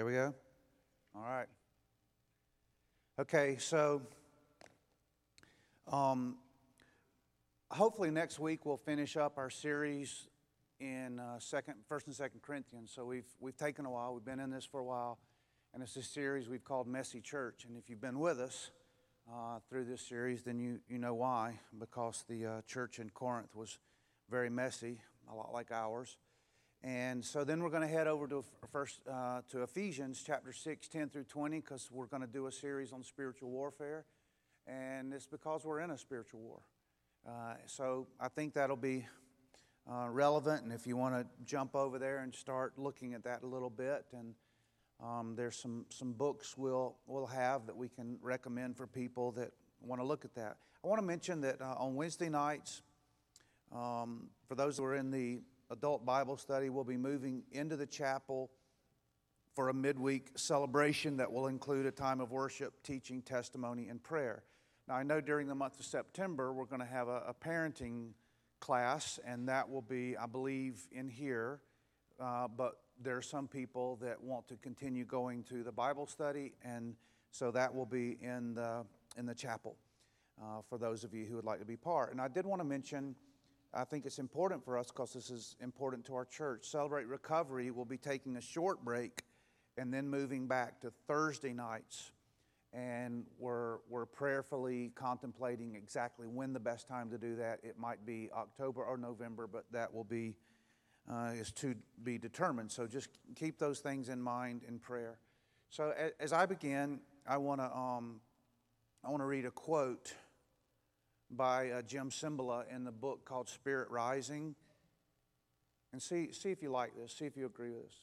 There we go. All right. Okay, so um, hopefully next week we'll finish up our series in uh, second, First and Second Corinthians. So we've we've taken a while. We've been in this for a while, and it's a series we've called Messy Church. And if you've been with us uh, through this series, then you you know why. Because the uh, church in Corinth was very messy, a lot like ours. And so then we're going to head over to first uh, to Ephesians chapter 6, 10 through 20, because we're going to do a series on spiritual warfare. And it's because we're in a spiritual war. Uh, so I think that'll be uh, relevant. And if you want to jump over there and start looking at that a little bit, and um, there's some, some books we'll, we'll have that we can recommend for people that want to look at that. I want to mention that uh, on Wednesday nights, um, for those who are in the adult Bible study. We'll be moving into the chapel for a midweek celebration that will include a time of worship, teaching, testimony, and prayer. Now, I know during the month of September we're going to have a, a parenting class, and that will be, I believe, in here. Uh, but there are some people that want to continue going to the Bible study, and so that will be in the in the chapel uh, for those of you who would like to be part. And I did want to mention I think it's important for us because this is important to our church. Celebrate Recovery will be taking a short break and then moving back to Thursday nights. And we're, we're prayerfully contemplating exactly when the best time to do that. It might be October or November, but that will be uh, is to be determined. So just keep those things in mind in prayer. So as I begin, I want to um, I want to read a quote by uh, Jim Cymbala in the book called Spirit Rising. And see, see if you like this, see if you agree with this.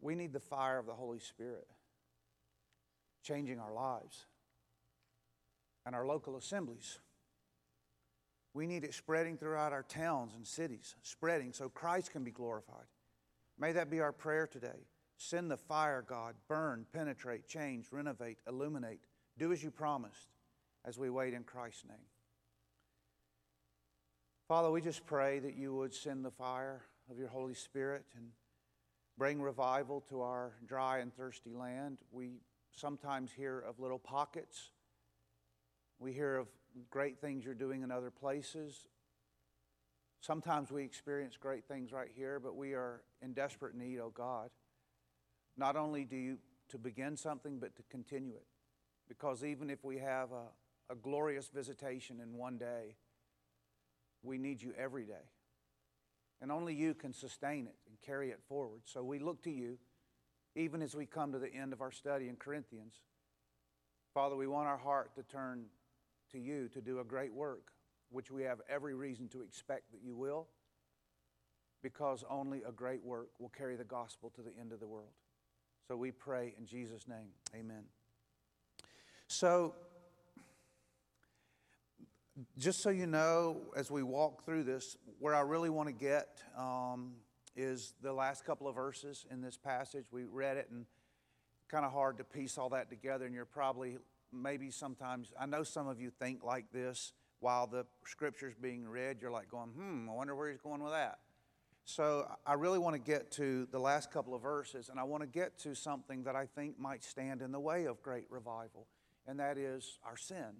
We need the fire of the Holy Spirit changing our lives and our local assemblies. We need it spreading throughout our towns and cities, spreading so Christ can be glorified. May that be our prayer today. Send the fire, God. Burn, penetrate, change, renovate, illuminate. Do as you promised as we wait in Christ's name. Father, we just pray that you would send the fire of your Holy Spirit and bring revival to our dry and thirsty land. We sometimes hear of little pockets. We hear of great things you're doing in other places. Sometimes we experience great things right here, but we are in desperate need, oh God. Not only do you to begin something, but to continue it. Because even if we have a, a glorious visitation in one day. We need you every day. And only you can sustain it and carry it forward. So we look to you, even as we come to the end of our study in Corinthians. Father, we want our heart to turn to you to do a great work, which we have every reason to expect that you will, because only a great work will carry the gospel to the end of the world. So we pray in Jesus' name. Amen. So, just so you know, as we walk through this, where I really want to get um, is the last couple of verses in this passage. We read it and kind of hard to piece all that together, and you're probably, maybe sometimes, I know some of you think like this while the scripture's being read. You're like going, hmm, I wonder where he's going with that. So I really want to get to the last couple of verses, and I want to get to something that I think might stand in the way of great revival, and that is our sin.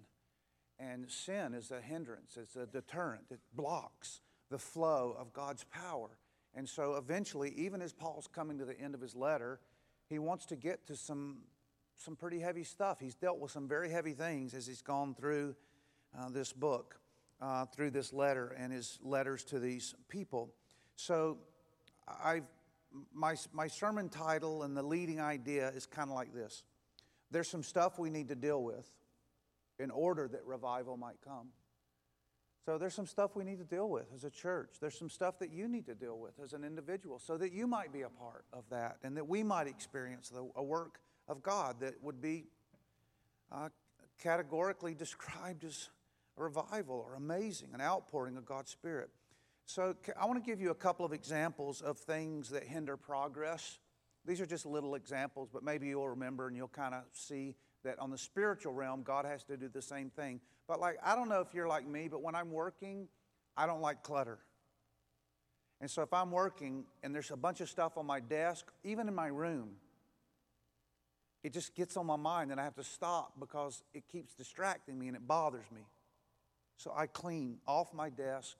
And sin is a hindrance, it's a deterrent, it blocks the flow of God's power. And so eventually, even as Paul's coming to the end of his letter, he wants to get to some, some pretty heavy stuff. He's dealt with some very heavy things as he's gone through uh, this book, uh, through this letter, and his letters to these people. So I've, my, my sermon title and the leading idea is kind of like this There's some stuff we need to deal with in order that revival might come. So there's some stuff we need to deal with as a church. There's some stuff that you need to deal with as an individual so that you might be a part of that and that we might experience the, a work of God that would be uh, categorically described as a revival or amazing, an outpouring of God's Spirit. So I want to give you a couple of examples of things that hinder progress. These are just little examples, but maybe you'll remember and you'll kind of see that on the spiritual realm, God has to do the same thing. But, like, I don't know if you're like me, but when I'm working, I don't like clutter. And so if I'm working and there's a bunch of stuff on my desk, even in my room, it just gets on my mind and I have to stop because it keeps distracting me and it bothers me. So I clean off my desk,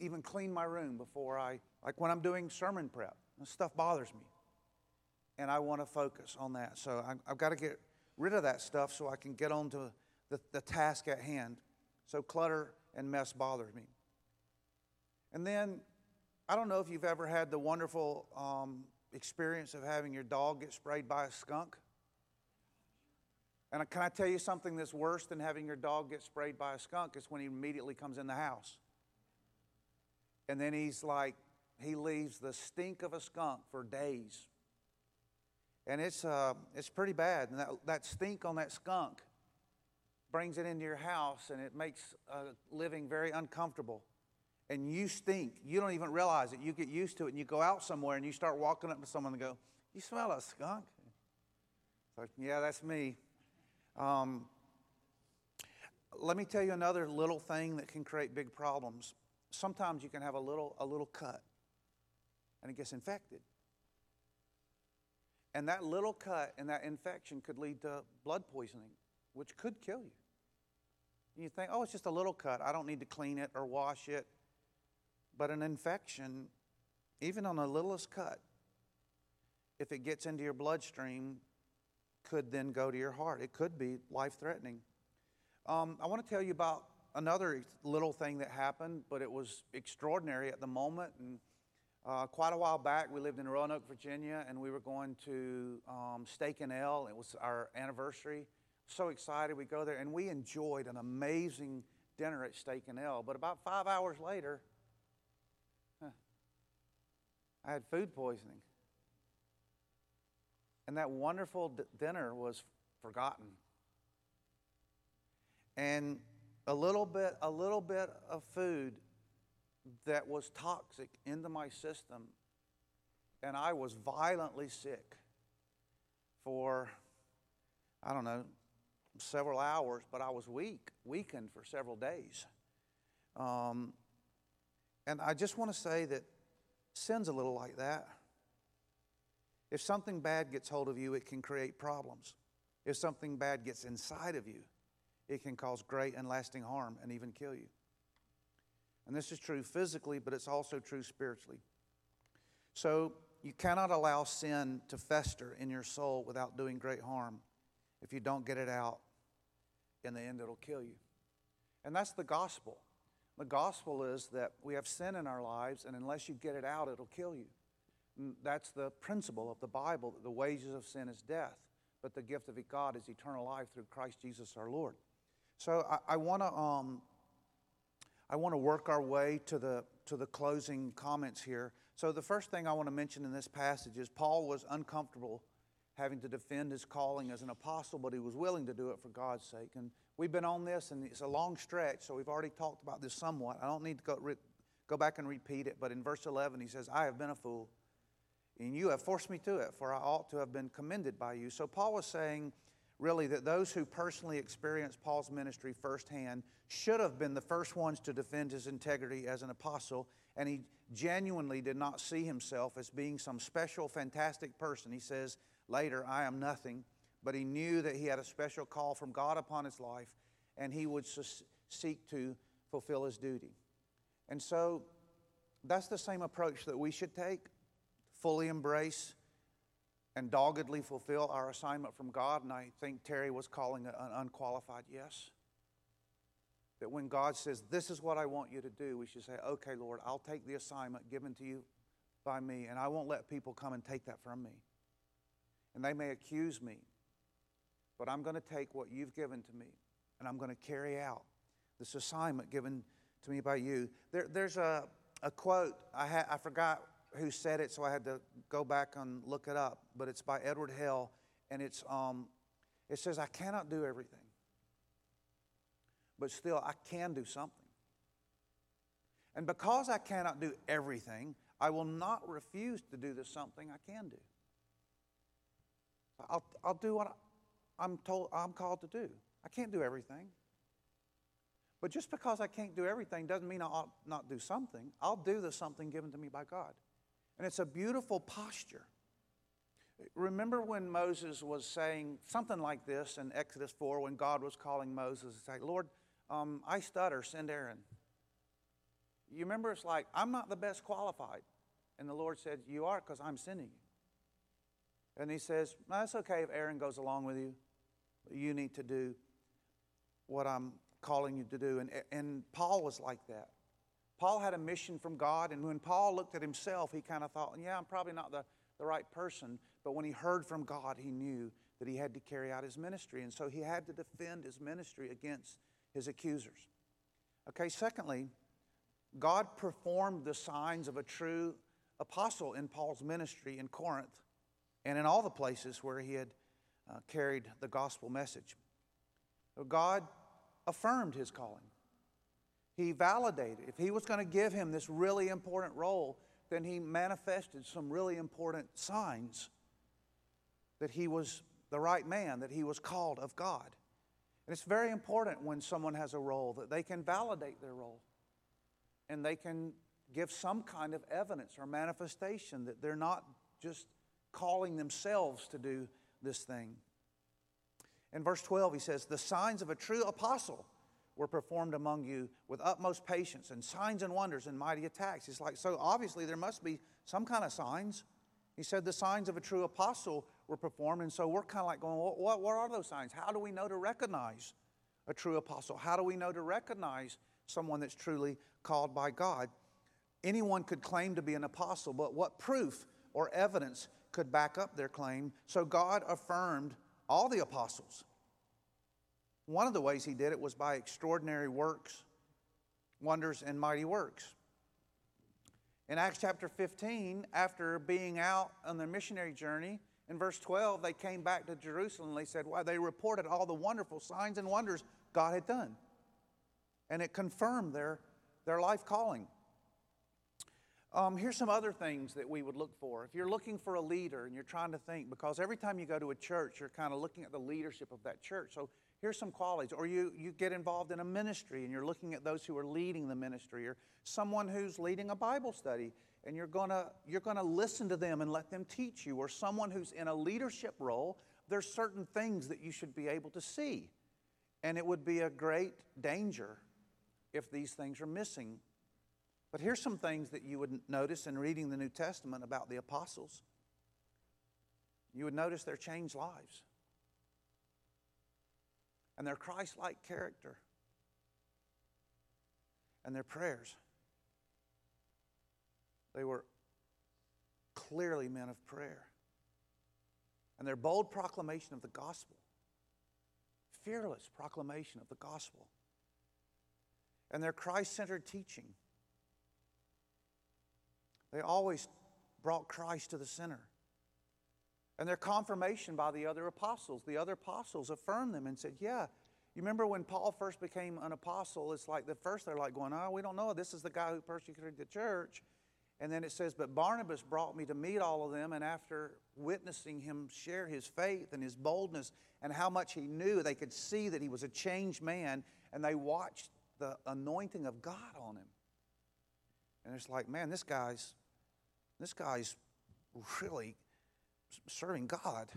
even clean my room before I, like when I'm doing sermon prep, and stuff bothers me. And I want to focus on that. So I, I've got to get rid of that stuff so I can get on to the, the task at hand. So clutter and mess bothers me. And then, I don't know if you've ever had the wonderful um, experience of having your dog get sprayed by a skunk. And can I tell you something that's worse than having your dog get sprayed by a skunk? It's when he immediately comes in the house. And then he's like, he leaves the stink of a skunk for days. And it's, uh, it's pretty bad. And that, that stink on that skunk brings it into your house and it makes uh, living very uncomfortable. And you stink. You don't even realize it. You get used to it and you go out somewhere and you start walking up to someone and go, You smell a skunk? It's like, Yeah, that's me. Um, let me tell you another little thing that can create big problems. Sometimes you can have a little, a little cut and it gets infected. And that little cut and that infection could lead to blood poisoning, which could kill you. You think, oh, it's just a little cut. I don't need to clean it or wash it. But an infection, even on the littlest cut, if it gets into your bloodstream, could then go to your heart. It could be life threatening. Um, I want to tell you about another little thing that happened, but it was extraordinary at the moment. And uh, quite a while back, we lived in Roanoke, Virginia, and we were going to um, Steak and Ale. It was our anniversary. So excited. We go there, and we enjoyed an amazing dinner at Steak and Ale. But about five hours later, huh, I had food poisoning. And that wonderful d- dinner was forgotten. And a little bit, a little bit of food that was toxic into my system, and I was violently sick for, I don't know, several hours, but I was weak, weakened for several days. Um, and I just want to say that sin's a little like that. If something bad gets hold of you, it can create problems. If something bad gets inside of you, it can cause great and lasting harm and even kill you. And this is true physically, but it's also true spiritually. So you cannot allow sin to fester in your soul without doing great harm. If you don't get it out, in the end, it'll kill you. And that's the gospel. The gospel is that we have sin in our lives, and unless you get it out, it'll kill you. And that's the principle of the Bible that the wages of sin is death, but the gift of God is eternal life through Christ Jesus our Lord. So I, I want to um, I want to work our way to the, to the closing comments here. So, the first thing I want to mention in this passage is Paul was uncomfortable having to defend his calling as an apostle, but he was willing to do it for God's sake. And we've been on this, and it's a long stretch, so we've already talked about this somewhat. I don't need to go, re- go back and repeat it, but in verse 11, he says, I have been a fool, and you have forced me to it, for I ought to have been commended by you. So, Paul was saying, really that those who personally experienced Paul's ministry firsthand should have been the first ones to defend his integrity as an apostle, and he genuinely did not see himself as being some special, fantastic person. He says later, I am nothing, but he knew that he had a special call from God upon his life, and he would seek to fulfill his duty. And so that's the same approach that we should take fully embrace and doggedly fulfill our assignment from God. And I think Terry was calling it an unqualified yes. That when God says, This is what I want you to do, we should say, Okay, Lord, I'll take the assignment given to you by me, and I won't let people come and take that from me. And they may accuse me, but I'm going to take what you've given to me, and I'm going to carry out this assignment given to me by you. There, there's a, a quote, I, ha, I forgot who said it, so I had to go back and look it up. But it's by Edward Hale, and it's um, it says, "I cannot do everything, but still I can do something. And because I cannot do everything, I will not refuse to do the something I can do. I'll, I'll do what I'm told I'm called to do. I can't do everything, But just because I can't do everything doesn't mean I ought not do something. I'll do the something given to me by God. And it's a beautiful posture. Remember when Moses was saying something like this in Exodus 4 when God was calling Moses, it's like, Lord, um, I stutter, send Aaron. You remember it's like, I'm not the best qualified. And the Lord said, You are because I'm sending you. And he says, That's okay if Aaron goes along with you. You need to do what I'm calling you to do. And, and Paul was like that. Paul had a mission from God, and when Paul looked at himself, he kind of thought, Yeah, I'm probably not the, the right person. But when he heard from God, he knew that he had to carry out his ministry. And so he had to defend his ministry against his accusers. Okay, secondly, God performed the signs of a true apostle in Paul's ministry in Corinth and in all the places where he had uh, carried the gospel message. God affirmed his calling. He validated. If he was going to give him this really important role, then he manifested some really important signs that he was the right man, that he was called of God. And it's very important when someone has a role that they can validate their role and they can give some kind of evidence or manifestation that they're not just calling themselves to do this thing. In verse 12, he says, The signs of a true apostle were performed among you with utmost patience and signs and wonders and mighty attacks. It's like, so obviously there must be some kind of signs. He said the signs of a true apostle were performed. And so we're kind of like going, what, what are those signs? How do we know to recognize a true apostle? How do we know to recognize someone that's truly called by God? Anyone could claim to be an apostle, but what proof or evidence could back up their claim? So God affirmed all the apostles. One of the ways he did it was by extraordinary works, wonders, and mighty works. In Acts chapter 15, after being out on their missionary journey, in verse 12, they came back to Jerusalem and they said, Why? They reported all the wonderful signs and wonders God had done. And it confirmed their, their life calling. Um, here's some other things that we would look for. If you're looking for a leader and you're trying to think, because every time you go to a church, you're kind of looking at the leadership of that church. So here's some qualities. Or you, you get involved in a ministry and you're looking at those who are leading the ministry, or someone who's leading a Bible study and you're gonna, you're gonna listen to them and let them teach you, or someone who's in a leadership role, there's certain things that you should be able to see. And it would be a great danger if these things are missing. But here's some things that you would notice in reading the New Testament about the apostles. You would notice their changed lives and their Christ like character and their prayers. They were clearly men of prayer. And their bold proclamation of the gospel, fearless proclamation of the gospel, and their Christ centered teaching. They always brought Christ to the center. And their confirmation by the other apostles. The other apostles affirmed them and said, Yeah, you remember when Paul first became an apostle? It's like the first they're like going, Oh, we don't know. This is the guy who persecuted the church. And then it says, But Barnabas brought me to meet all of them, and after witnessing him share his faith and his boldness and how much he knew, they could see that he was a changed man, and they watched the anointing of God on him. And it's like, man, this guy's this guy's really serving God.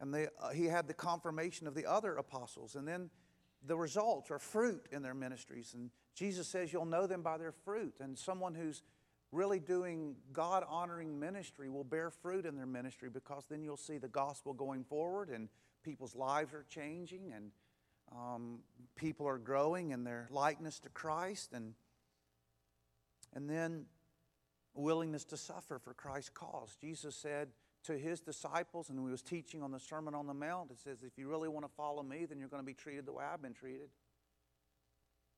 And they, uh, he had the confirmation of the other apostles. And then the results are fruit in their ministries. And Jesus says you'll know them by their fruit. And someone who's really doing God honoring ministry will bear fruit in their ministry because then you'll see the gospel going forward and people's lives are changing and um, people are growing in their likeness to Christ and and then willingness to suffer for Christ's cause. Jesus said to his disciples, and he was teaching on the Sermon on the Mount, it says, If you really want to follow me, then you're going to be treated the way I've been treated.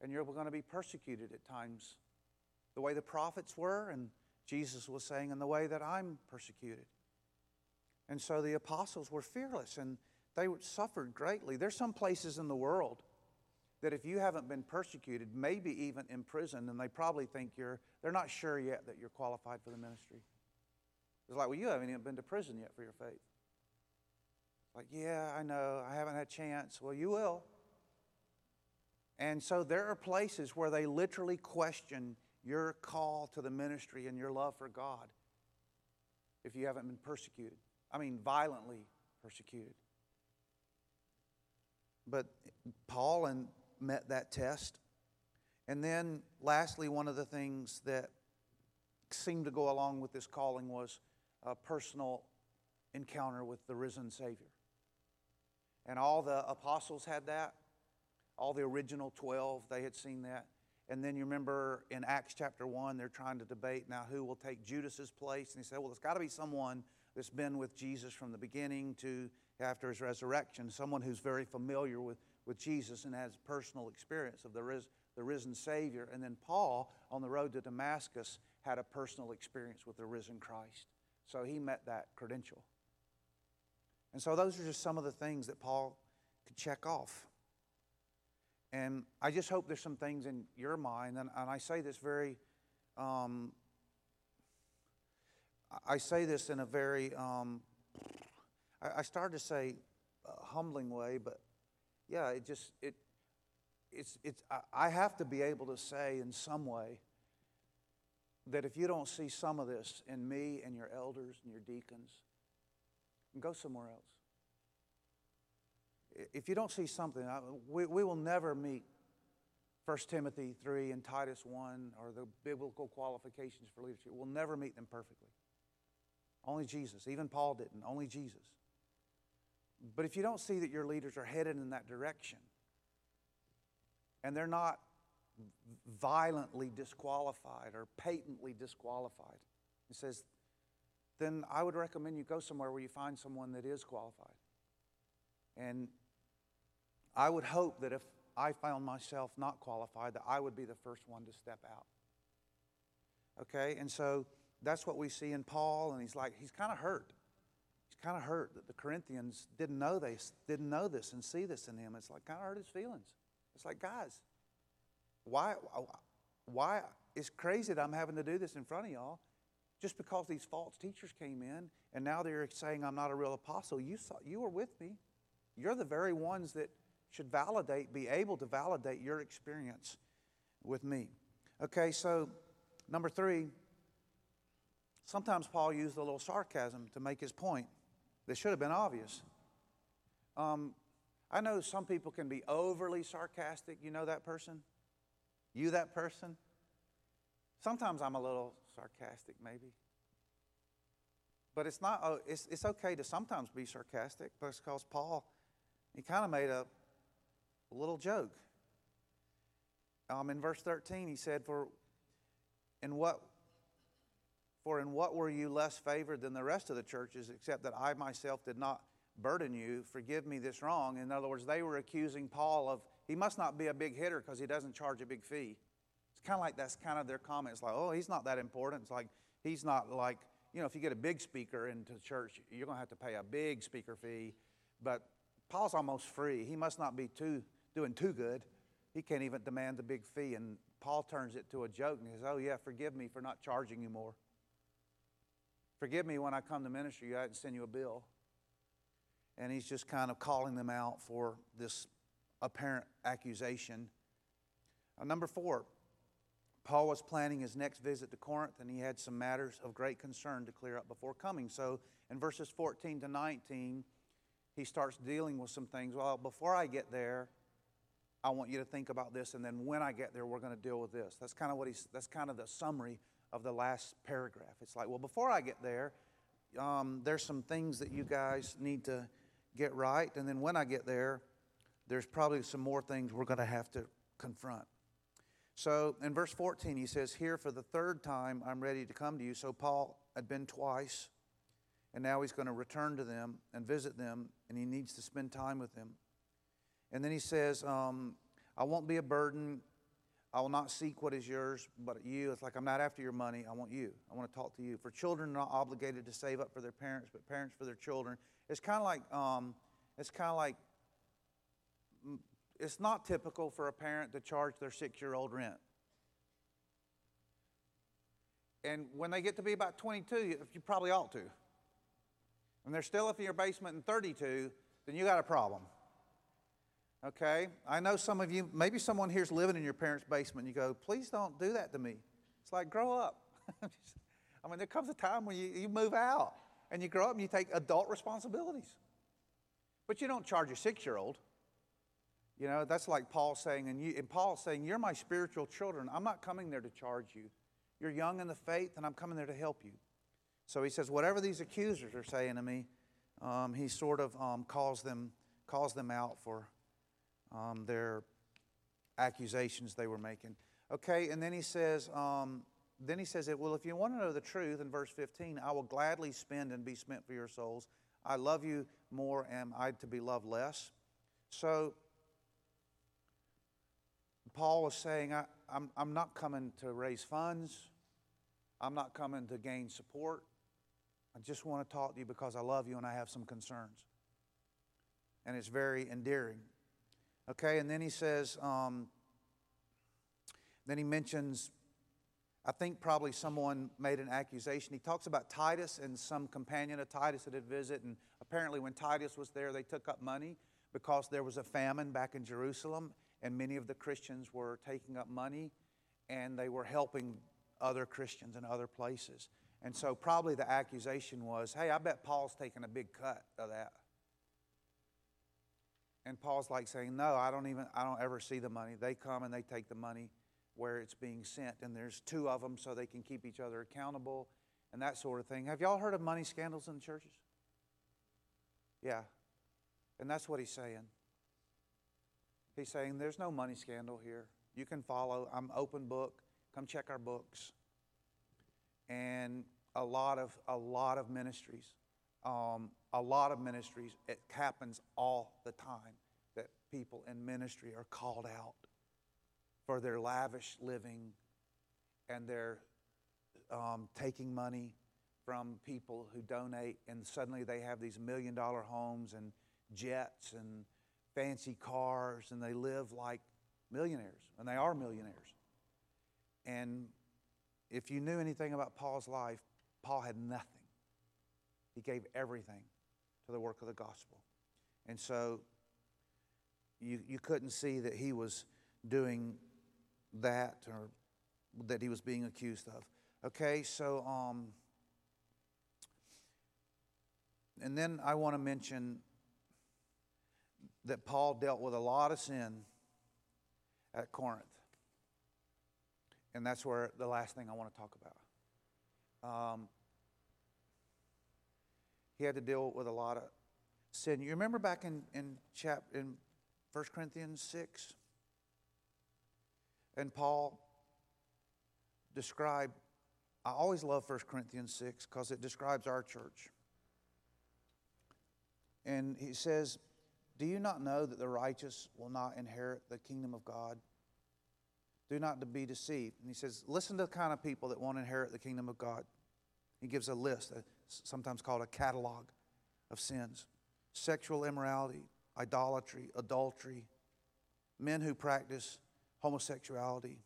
And you're going to be persecuted at times the way the prophets were, and Jesus was saying, in the way that I'm persecuted. And so the apostles were fearless and they suffered greatly. There's some places in the world that if you haven't been persecuted, maybe even imprisoned, and they probably think you're, they're not sure yet that you're qualified for the ministry. It's like, well, you haven't even been to prison yet for your faith. Like, yeah, I know, I haven't had a chance. Well, you will. And so there are places where they literally question your call to the ministry and your love for God if you haven't been persecuted. I mean, violently persecuted. But Paul and met that test. And then, lastly, one of the things that seemed to go along with this calling was a personal encounter with the risen Savior. And all the apostles had that. All the original 12, they had seen that. And then you remember in Acts chapter 1, they're trying to debate now who will take Judas's place. And he said, well, it's got to be someone that's been with Jesus from the beginning to after his resurrection, someone who's very familiar with, with Jesus and has personal experience of the, ris- the risen Savior. And then Paul, on the road to Damascus, had a personal experience with the risen Christ. So he met that credential. And so those are just some of the things that Paul could check off. And I just hope there's some things in your mind, and, and I say this very, um, I say this in a very, um, I, I started to say humbling way, but yeah, it just, it, it's, it's, I have to be able to say in some way that if you don't see some of this in me and your elders and your deacons, go somewhere else if you don't see something, we, we will never meet 1 Timothy 3 and Titus 1 or the biblical qualifications for leadership. We'll never meet them perfectly. Only Jesus. Even Paul didn't. Only Jesus. But if you don't see that your leaders are headed in that direction and they're not violently disqualified or patently disqualified, he says, then I would recommend you go somewhere where you find someone that is qualified. And I would hope that if I found myself not qualified, that I would be the first one to step out. Okay, and so that's what we see in Paul, and he's like, he's kind of hurt. He's kind of hurt that the Corinthians didn't know they didn't know this and see this in him. It's like kind of hurt his feelings. It's like, guys, why why it's crazy that I'm having to do this in front of y'all just because these false teachers came in and now they're saying I'm not a real apostle. You saw you were with me. You're the very ones that should validate, be able to validate your experience with me. Okay, so number three, sometimes Paul used a little sarcasm to make his point that should have been obvious. Um, I know some people can be overly sarcastic. You know that person? You, that person? Sometimes I'm a little sarcastic, maybe. But it's not, oh, it's, it's okay to sometimes be sarcastic because Paul, he kind of made a, a little joke. Um, in verse 13, he said, For in what for in what were you less favored than the rest of the churches, except that I myself did not burden you? Forgive me this wrong. In other words, they were accusing Paul of he must not be a big hitter because he doesn't charge a big fee. It's kind of like that's kind of their comments, like, oh, he's not that important. It's like he's not like, you know, if you get a big speaker into church, you're going to have to pay a big speaker fee. But Paul's almost free. He must not be too doing too good. He can't even demand the big fee. And Paul turns it to a joke and says, Oh, yeah, forgive me for not charging you more. Forgive me when I come to ministry, I didn't send you a bill. And he's just kind of calling them out for this apparent accusation. Number four, Paul was planning his next visit to Corinth and he had some matters of great concern to clear up before coming. So in verses 14 to 19, he starts dealing with some things. Well, before I get there, I want you to think about this, and then when I get there, we're going to deal with this. That's kind of what he's. That's kind of the summary of the last paragraph. It's like, well, before I get there, um, there's some things that you guys need to get right, and then when I get there, there's probably some more things we're going to have to confront. So in verse 14, he says, Here for the third time I'm ready to come to you. So Paul had been twice, and now he's going to return to them and visit them, and he needs to spend time with them. And then he says, um, I won't be a burden. I will not seek what is yours, but you. It's like I'm not after your money. I want you. I want to talk to you. For children are not obligated to save up for their parents, but parents for their children. It's kind of like um, it's kind of like mm, it's not typical for a parent to charge their six-year-old rent. And when they get to be about 22, you probably ought to. And they're still up in your basement in 32, then you got a problem. Okay? I know some of you, maybe someone here's living in your parents' basement and you go, please don't do that to me. It's like, grow up. I mean, there comes a time when you, you move out and you grow up and you take adult responsibilities. But you don't charge a six year old. You know, that's like Paul saying, and, you, and Paul saying, You're my spiritual children. I'm not coming there to charge you. You're young in the faith, and I'm coming there to help you. So he says, Whatever these accusers are saying to me, um, he sort of um, calls, them, calls them out for um, their accusations they were making. Okay, and then he says, um, then he says, Well, if you want to know the truth, in verse 15, I will gladly spend and be spent for your souls. I love you more, am I to be loved less? So Paul was saying, I, I'm, I'm not coming to raise funds. I'm not coming to gain support. I just want to talk to you because I love you and I have some concerns. And it's very endearing. Okay, and then he says, um, then he mentions, I think probably someone made an accusation. He talks about Titus and some companion of Titus that had visited, and apparently when Titus was there, they took up money because there was a famine back in Jerusalem, and many of the Christians were taking up money and they were helping other Christians in other places. And so probably the accusation was, hey, I bet Paul's taking a big cut of that. And Paul's like saying, no, I don't even, I don't ever see the money. They come and they take the money where it's being sent. And there's two of them so they can keep each other accountable and that sort of thing. Have y'all heard of money scandals in churches? Yeah. And that's what he's saying. He's saying there's no money scandal here. You can follow. I'm open book. Come check our books. And a lot of a lot of ministries, um, a lot of ministries. It happens all the time that people in ministry are called out for their lavish living, and they're um, taking money from people who donate, and suddenly they have these million dollar homes and jets and fancy cars and they live like millionaires, and they are millionaires. And if you knew anything about Paul's life, Paul had nothing. He gave everything to the work of the gospel. And so you, you couldn't see that he was doing that or that he was being accused of. Okay, so, um, and then I want to mention that Paul dealt with a lot of sin at Corinth. And that's where the last thing I want to talk about. Um, he had to deal with a lot of sin. You remember back in, in, chap, in 1 Corinthians 6? And Paul described, I always love 1 Corinthians 6 because it describes our church. And he says, do you not know that the righteous will not inherit the kingdom of God? Do not be deceived. And he says, listen to the kind of people that won't inherit the kingdom of God. He gives a list, sometimes called a catalog of sins sexual immorality, idolatry, adultery, men who practice homosexuality,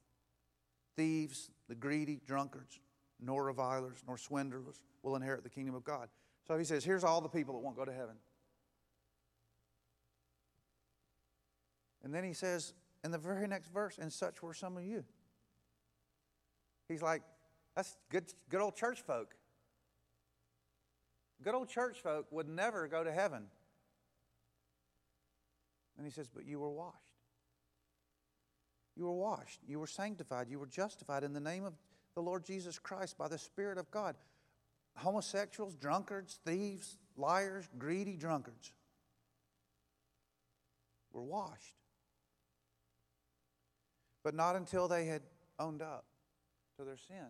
thieves, the greedy, drunkards, nor revilers, nor swindlers will inherit the kingdom of God. So he says, here's all the people that won't go to heaven. And then he says in the very next verse, and such were some of you. He's like, that's good, good old church folk. Good old church folk would never go to heaven. And he says, But you were washed. You were washed. You were sanctified. You were justified in the name of the Lord Jesus Christ by the Spirit of God. Homosexuals, drunkards, thieves, liars, greedy drunkards were washed but not until they had owned up to their sin.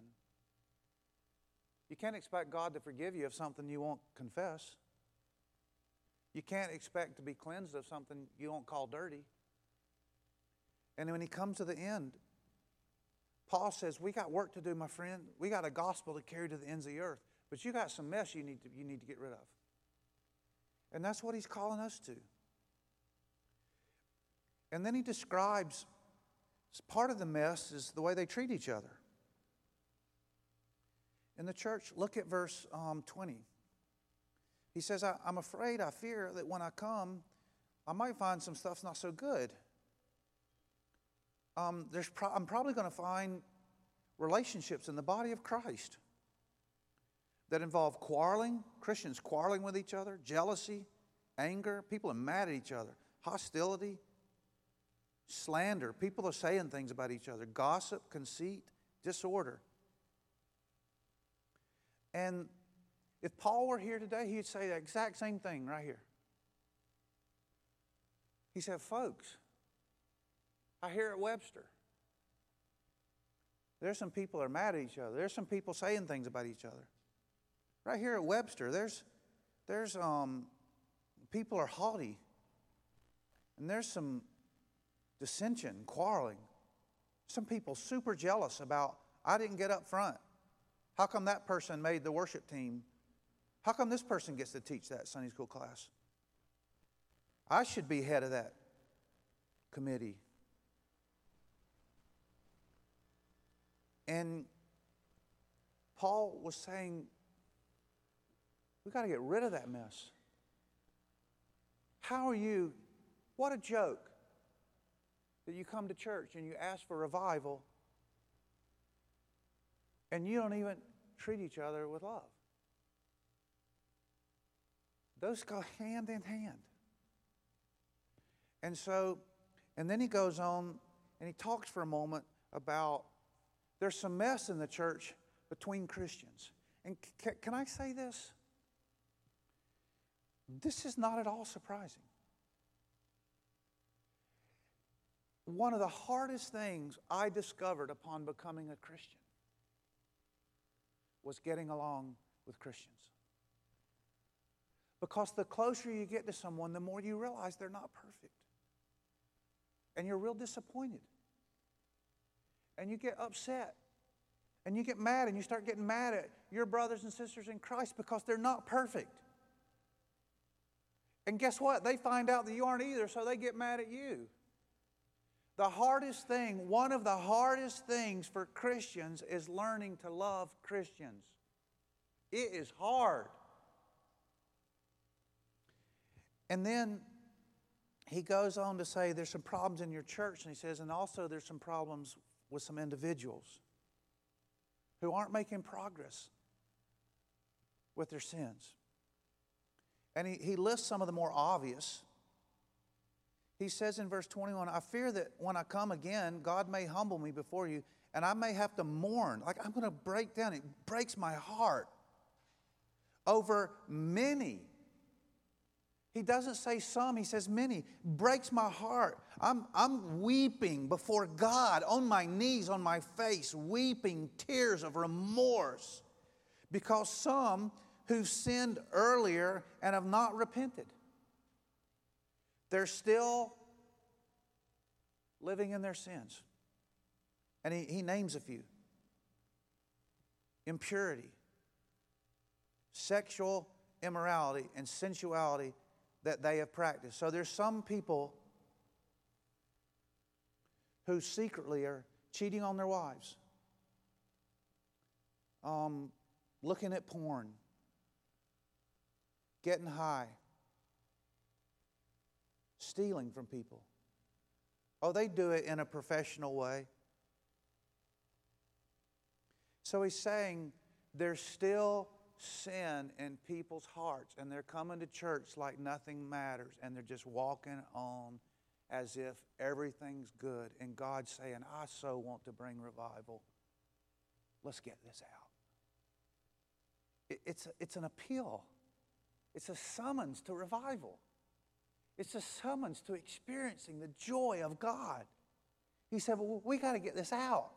You can't expect God to forgive you of something you won't confess. You can't expect to be cleansed of something you won't call dirty. And when he comes to the end, Paul says, We got work to do, my friend. We got a gospel to carry to the ends of the earth. But you got some mess you need to, you need to get rid of. And that's what he's calling us to. And then he describes Part of the mess is the way they treat each other. In the church, look at verse um, 20. He says, I, am afraid, I fear that when I come, I might find some stuff's not so good. Um, there's pro- I'm probably going to find relationships in the body of Christ that involve quarreling, Christians quarreling with each other, jealousy, anger, people are mad at each other, hostility, slander, people are saying things about each other, gossip, conceit, disorder. And if Paul were here today, he'd say the exact same thing right here. He said, Folks, I hear at Webster. There's some people are mad at each other. There's some people saying things about each other. Right here at Webster, there's, there's um, people are haughty. And there's some dissension, quarreling. Some people super jealous about, I didn't get up front. How come that person made the worship team? How come this person gets to teach that Sunday school class? I should be head of that committee. And Paul was saying, we got to get rid of that mess. How are you? What a joke that you come to church and you ask for revival and you don't even treat each other with love. Those go hand in hand. And so, and then he goes on and he talks for a moment about there's some mess in the church between Christians. And c- can I say this? This is not at all surprising. One of the hardest things I discovered upon becoming a Christian was getting along with Christians. Because the closer you get to someone, the more you realize they're not perfect. And you're real disappointed. And you get upset. And you get mad, and you start getting mad at your brothers and sisters in Christ because they're not perfect. And guess what? They find out that you aren't either, so they get mad at you. The hardest thing, one of the hardest things for Christians is learning to love Christians. It is hard. And then he goes on to say there's some problems in your church, and he says, and also there's some problems with some individuals who aren't making progress with their sins. And he, he lists some of the more obvious. He says in verse 21 I fear that when I come again, God may humble me before you, and I may have to mourn. Like I'm going to break down. It breaks my heart over many. He doesn't say some, he says many. Breaks my heart. I'm, I'm weeping before God on my knees, on my face, weeping tears of remorse because some who sinned earlier and have not repented. They're still living in their sins. And he, he names a few impurity, sexual immorality, and sensuality that they have practiced. So there's some people who secretly are cheating on their wives, um, looking at porn, getting high, stealing from people. Oh, they do it in a professional way. So he's saying there's still sin in people's hearts, and they're coming to church like nothing matters, and they're just walking on as if everything's good. And God's saying, I so want to bring revival. Let's get this out. It's, it's an appeal. It's a summons to revival. It's a summons to experiencing the joy of God. He said, Well, we got to get this out.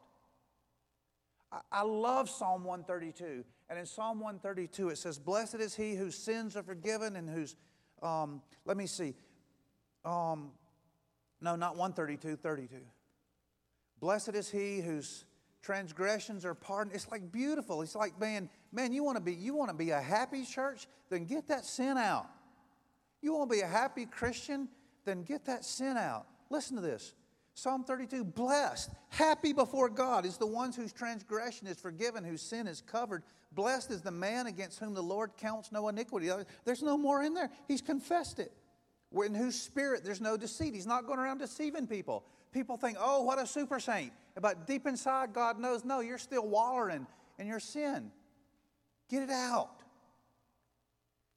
I, love Psalm 132. And in Psalm 132, it says, Blessed is he whose sins are forgiven and whose, um, let me see, um, no, not 132, 32. Blessed is he whose transgressions are pardoned. It's like beautiful. It's like, man, man, you want to be, you want to be a happy church? Then get that sin out. You want to be a happy Christian? Then get that sin out. Listen to this. Psalm 32 Blessed, happy before God is the ones whose transgression is forgiven, whose sin is covered. Blessed is the man against whom the Lord counts no iniquity. There's no more in there. He's confessed it. in whose spirit there's no deceit. He's not going around deceiving people. People think, oh, what a super saint. But deep inside, God knows, no, you're still wallowing in your sin. Get it out.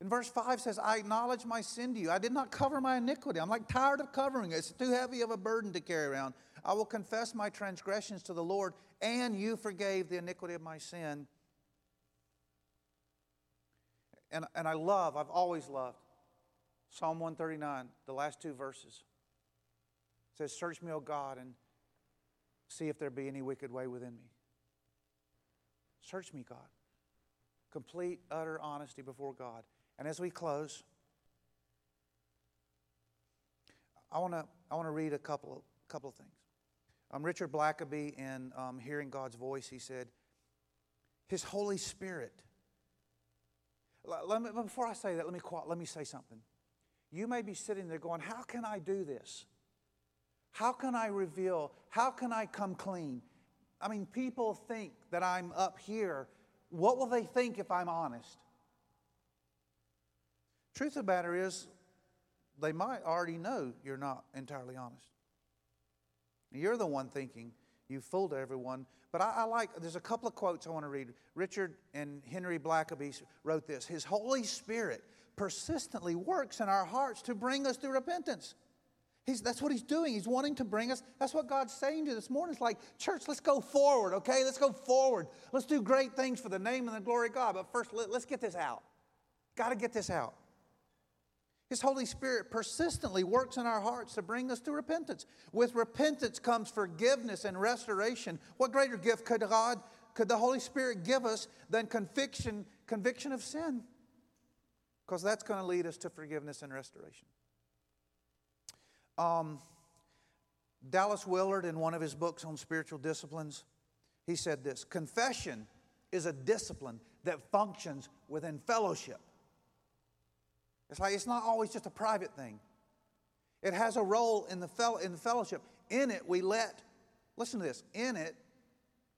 In verse 5 says, I acknowledge my sin to you. I did not cover my iniquity. I'm like tired of covering it. It's too heavy of a burden to carry around. I will confess my transgressions to the Lord, and you forgave the iniquity of my sin. And, and I love, I've always loved Psalm 139, the last two verses. It says, Search me, O God, and see if there be any wicked way within me. Search me, God. Complete, utter honesty before God. And as we close, I want to I want to read a couple of, couple of things. Um, Richard Blackaby, in um, Hearing God's Voice, he said, His Holy Spirit. Let me, before I say that, let me, let me say something. You may be sitting there going, How can I do this? How can I reveal? How can I come clean? I mean, people think that I'm up here. What will they think if I'm honest? Truth of the matter is, they might already know you're not entirely honest. You're the one thinking you fooled everyone. But I, I, like, there's a couple of quotes I want to read. Richard and Henry Blackaby wrote this His Holy Spirit persistently works in our hearts to bring us to repentance. He's, that's what he's doing. He's wanting to bring us. That's what God's saying to this morning. It's like, church, let's go forward, okay? Let's go forward. Let's do great things for the name and the glory of God. But first, let, let's get this out. Got to get this out. His Holy Spirit persistently works in our hearts to bring us to repentance. With repentance comes forgiveness and restoration. What greater gift could God, could the Holy Spirit give us than conviction, conviction of sin? Because that's going to lead us to forgiveness and restoration. Um, Dallas Willard, in one of his books on spiritual disciplines, he said this Confession is a discipline that functions within fellowship. It's like it's not always just a private thing. It has a role in the, fel- in the fellowship. In it, we let, listen to this, in it,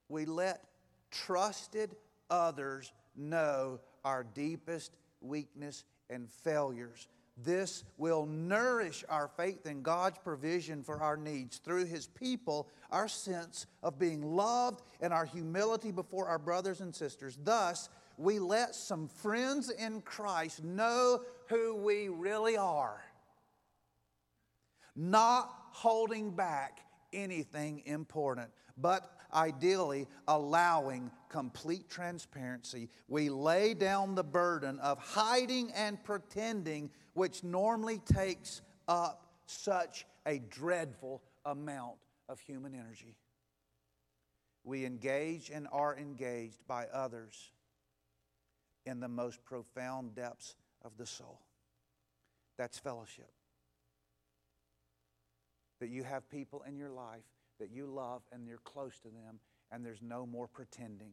we let trusted others know our deepest weakness and failures. This will nourish our faith in God's provision for our needs. Through His people, our sense of being loved and our humility before our brothers and sisters. Thus, we let some friends in Christ know who we really are, not holding back anything important, but ideally allowing complete transparency. We lay down the burden of hiding and pretending, which normally takes up such a dreadful amount of human energy. We engage and are engaged by others in the most profound depths of the soul. That's fellowship. That you have people in your life that you love and you're close to them, and there's no more pretending.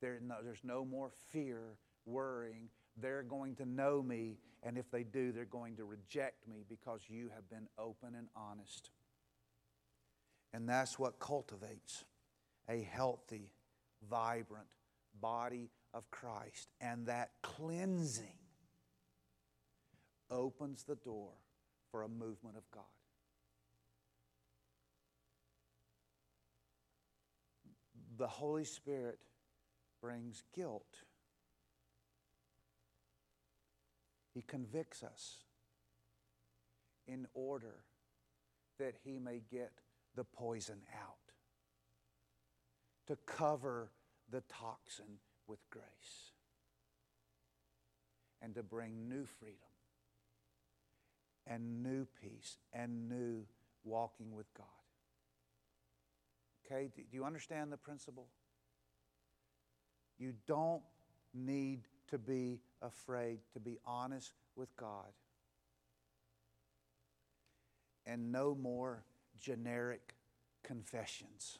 There, no, there's no more fear, worrying. They're going to know me, and if they do, they're going to reject me because you have been open and honest. And that's what cultivates a healthy, vibrant body of Christ. And that cleansing opens the door for a movement of God. The Holy Spirit brings guilt. He convicts us in order that he may get the poison out, to cover the toxin with grace and to bring new freedom and new peace and new walking with God. Okay, do you understand the principle? You don't need to be afraid to be honest with God. And no more generic confessions.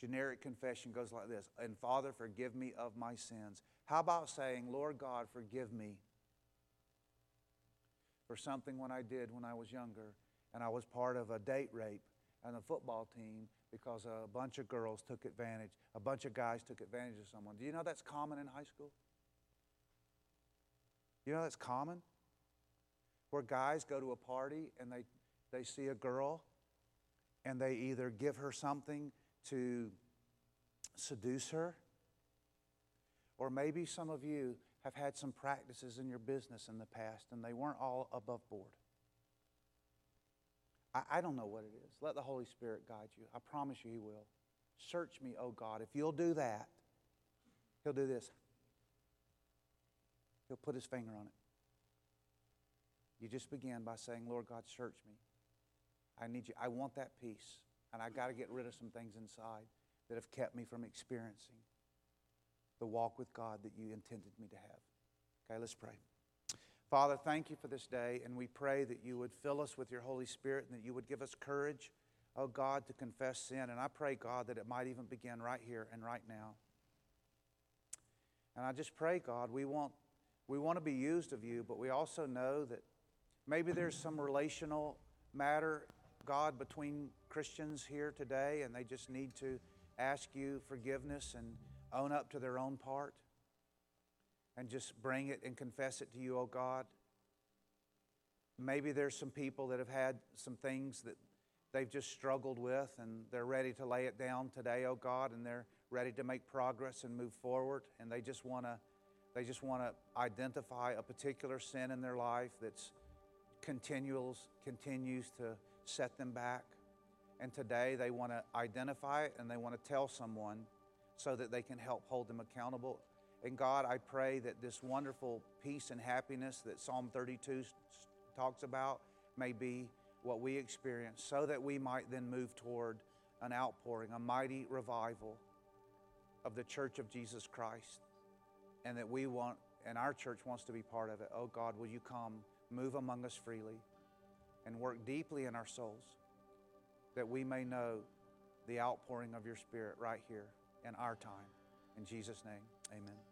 Generic confession goes like this And Father, forgive me of my sins. How about saying, Lord God, forgive me for something when I did when I was younger and I was part of a date rape and a football team because a bunch of girls took advantage, a bunch of guys took advantage of someone. Do you know that's common in high school? You know that's common? Where guys go to a party and they, they see a girl and they either give her something to seduce her, or maybe some of you have had some practices in your business in the past and they weren't all above board. I, I don't know what it is. Let the Holy Spirit guide you. I promise you He will. Search me, oh God. If you'll do that, He'll do this. He'll put His finger on it. You just begin by saying, Lord God, search me. I need you. I want that peace. And I got to get rid of some things inside that have kept me from experiencing the walk with God that you intended me to have. Okay, let's pray. Father, thank you for this day, and we pray that you would fill us with your Holy Spirit and that you would give us courage, oh God, to confess sin. And I pray, God, that it might even begin right here and right now. And I just pray, God, we want, we want to be used of you, but we also know that maybe there's some relational matter, God, between Christians here today, and they just need to ask you forgiveness and own up to their own part and just bring it and confess it to you, oh God. Maybe there's some people that have had some things that they've just struggled with and they're ready to lay it down today, oh God, and they're ready to make progress and move forward and they just want to they just want to identify a particular sin in their life that's continuals continues to set them back. And today they want to identify it and they want to tell someone so that they can help hold them accountable. And God, I pray that this wonderful peace and happiness that Psalm 32 talks about may be what we experience so that we might then move toward an outpouring, a mighty revival of the church of Jesus Christ. And that we want, and our church wants to be part of it. Oh God, will you come, move among us freely, and work deeply in our souls that we may know the outpouring of your Spirit right here in our time. In Jesus' name, amen.